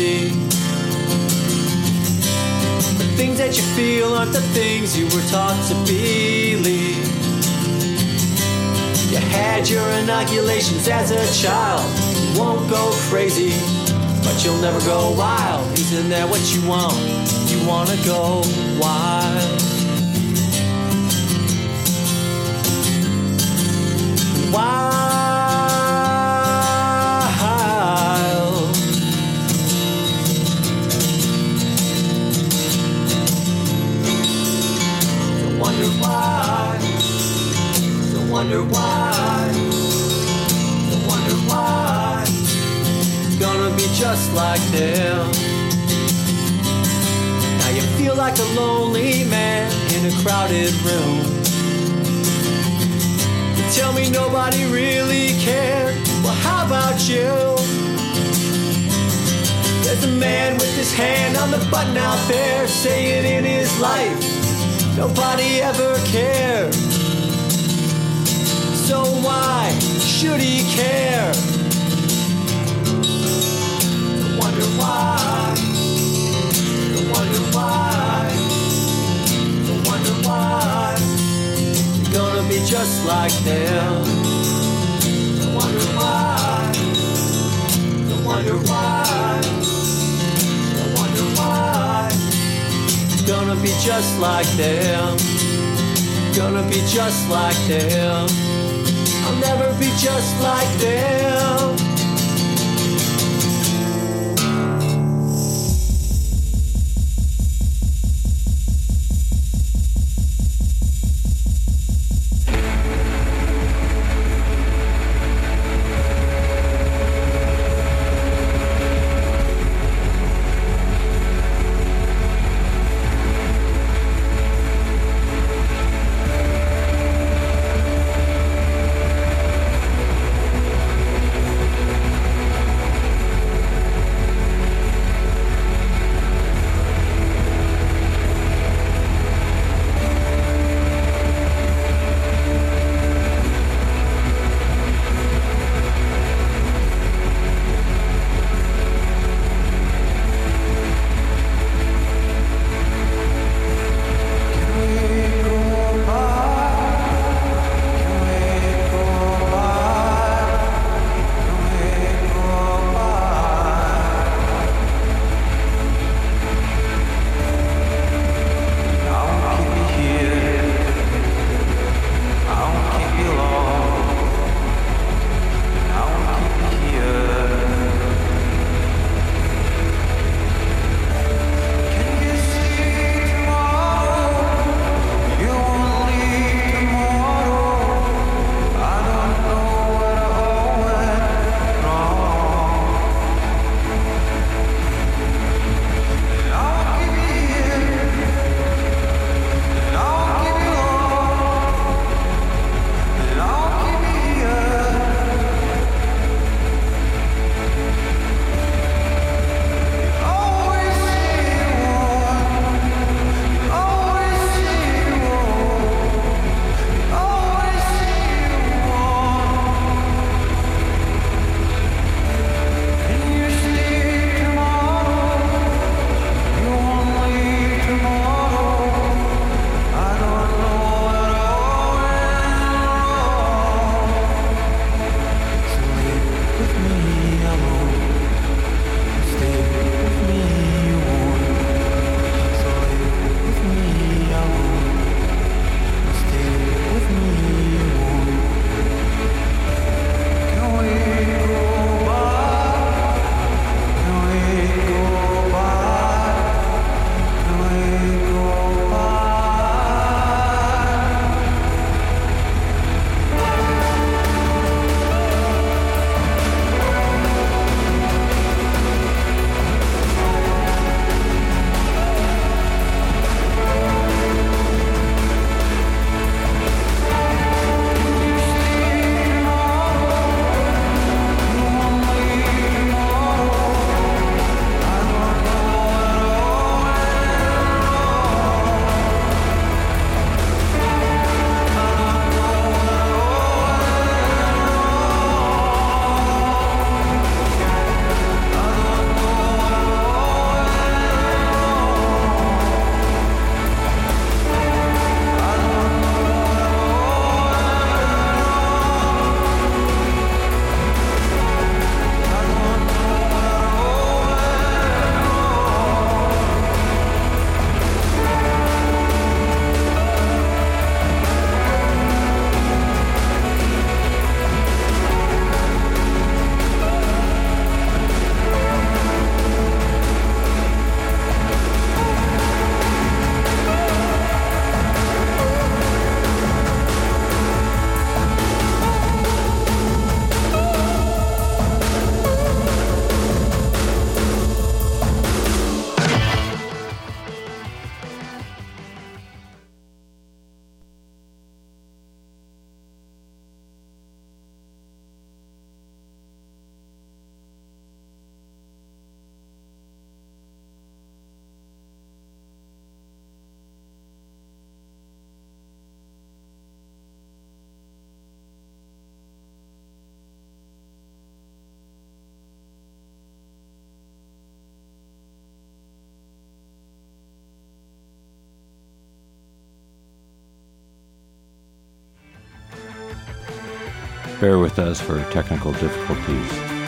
The things that you feel aren't the things you were taught to believe. You had your inoculations as a child. You won't go crazy, but you'll never go wild. Isn't that what you want? You wanna go wild. Wild. Wonder why. Don't wonder why. Gonna be just like them. Now you feel like a lonely man in a crowded room. You tell me nobody really cared. Well, how about you? There's a man with his hand on the button out there saying in his life, nobody ever cared. Should he care? I wonder why. I wonder why. I wonder why. You're gonna be just like them. I wonder why. I wonder why. I wonder why. You're gonna be just like them. Gonna be just like them. Be just like them. Bear with us for technical difficulties.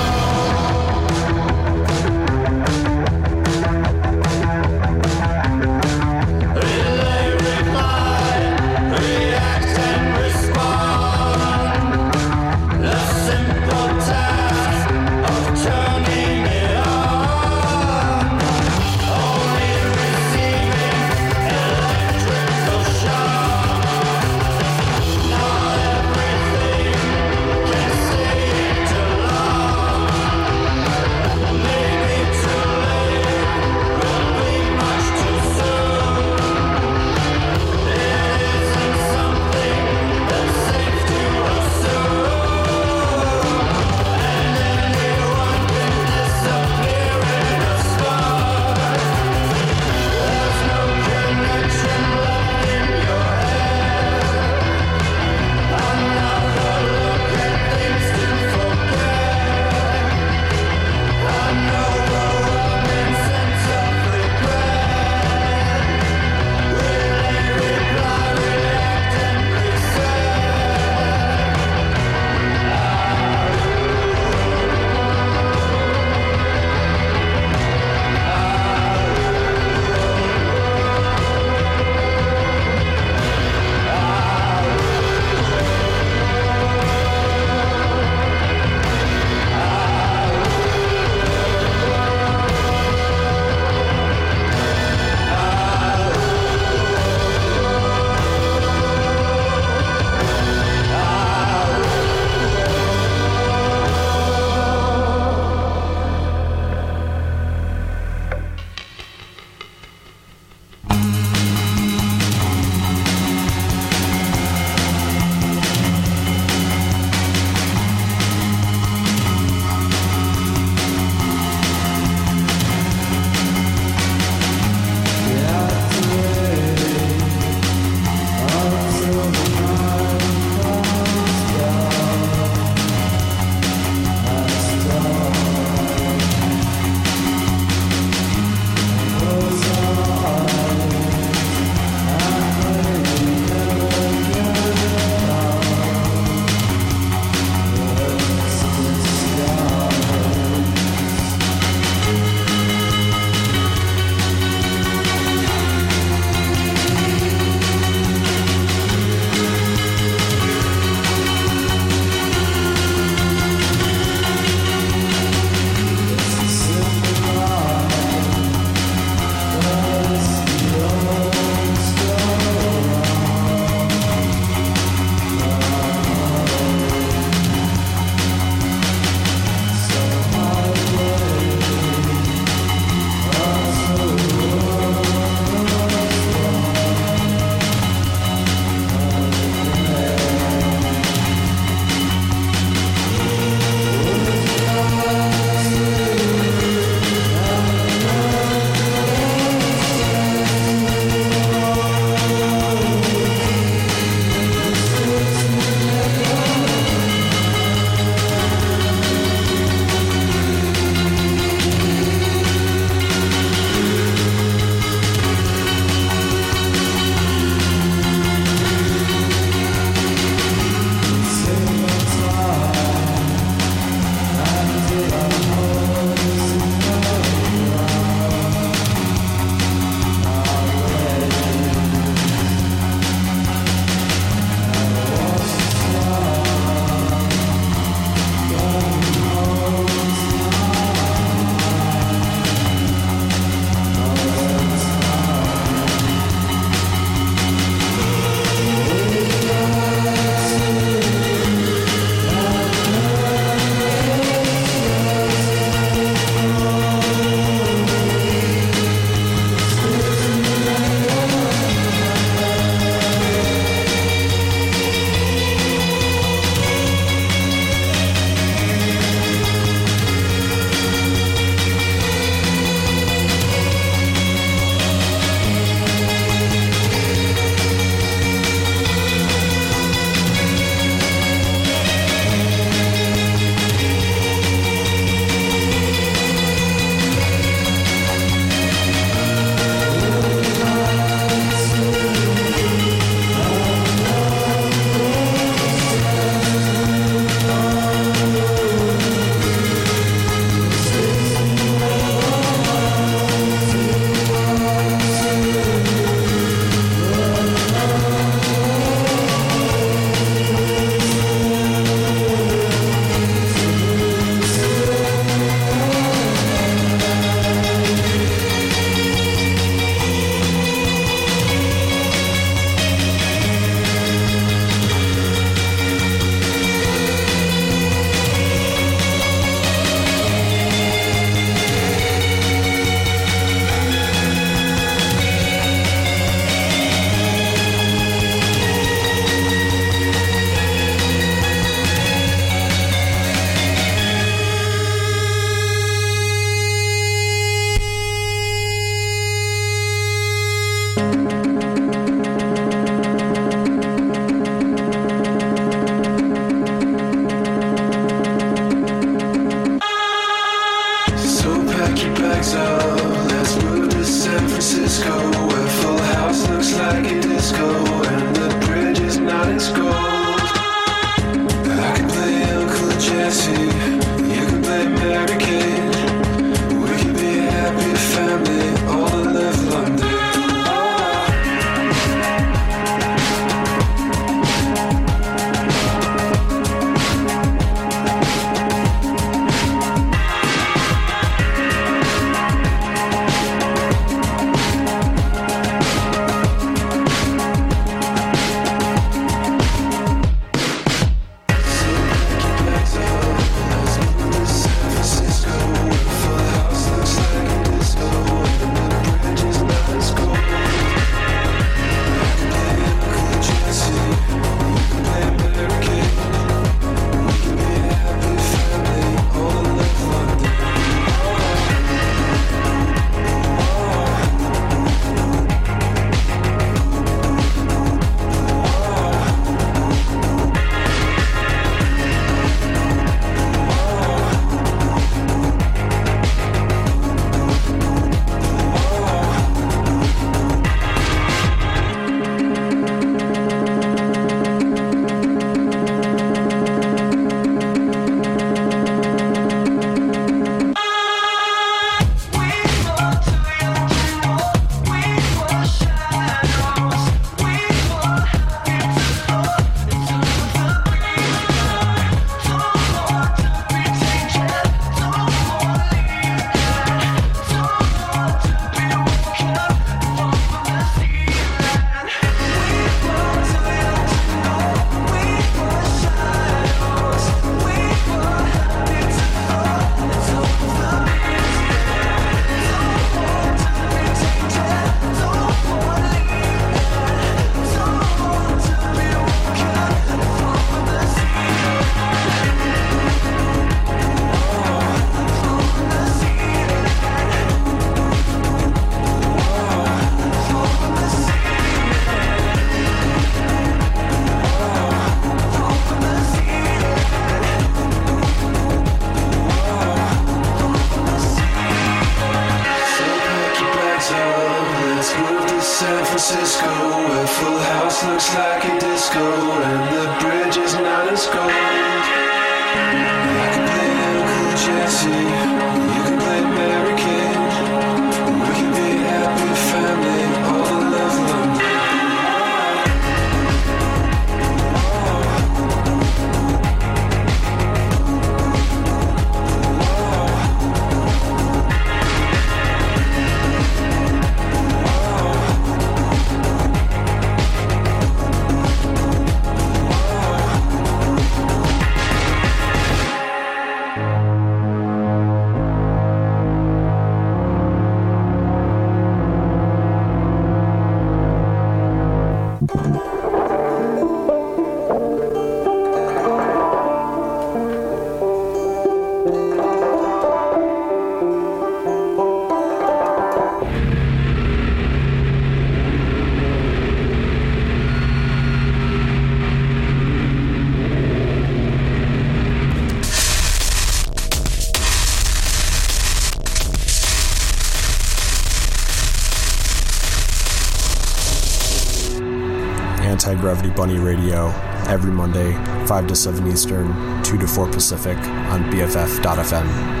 Bunny Radio every Monday, 5 to 7 Eastern, 2 to 4 Pacific on BFF.fm.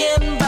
quien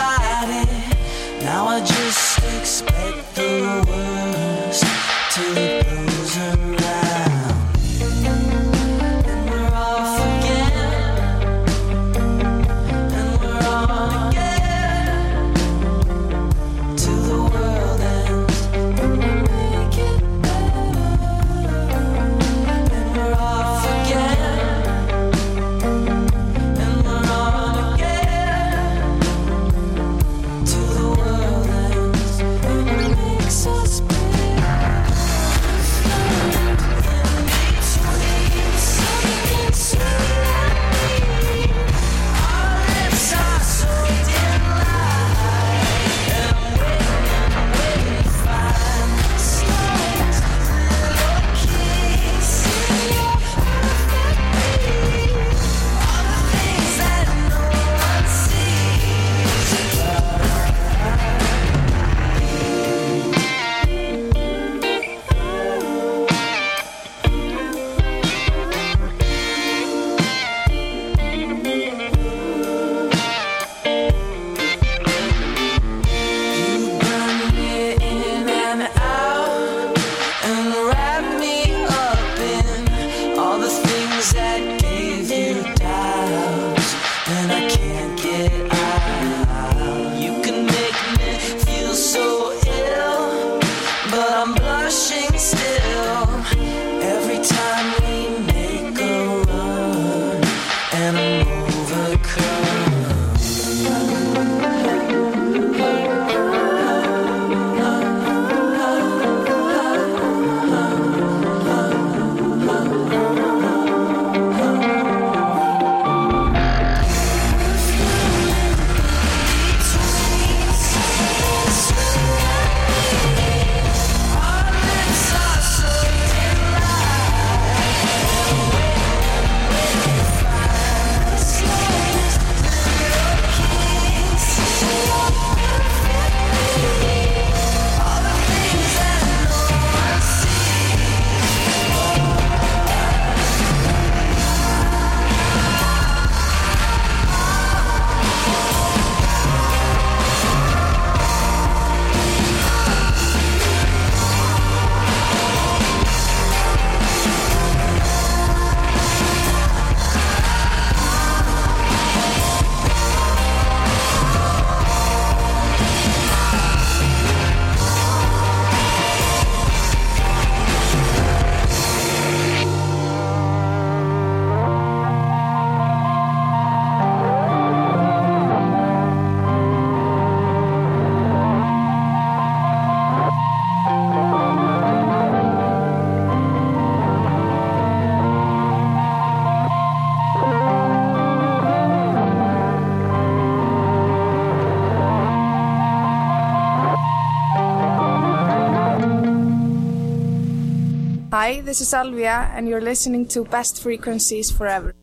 this is Alvia, and you're listening to Best Frequencies Forever.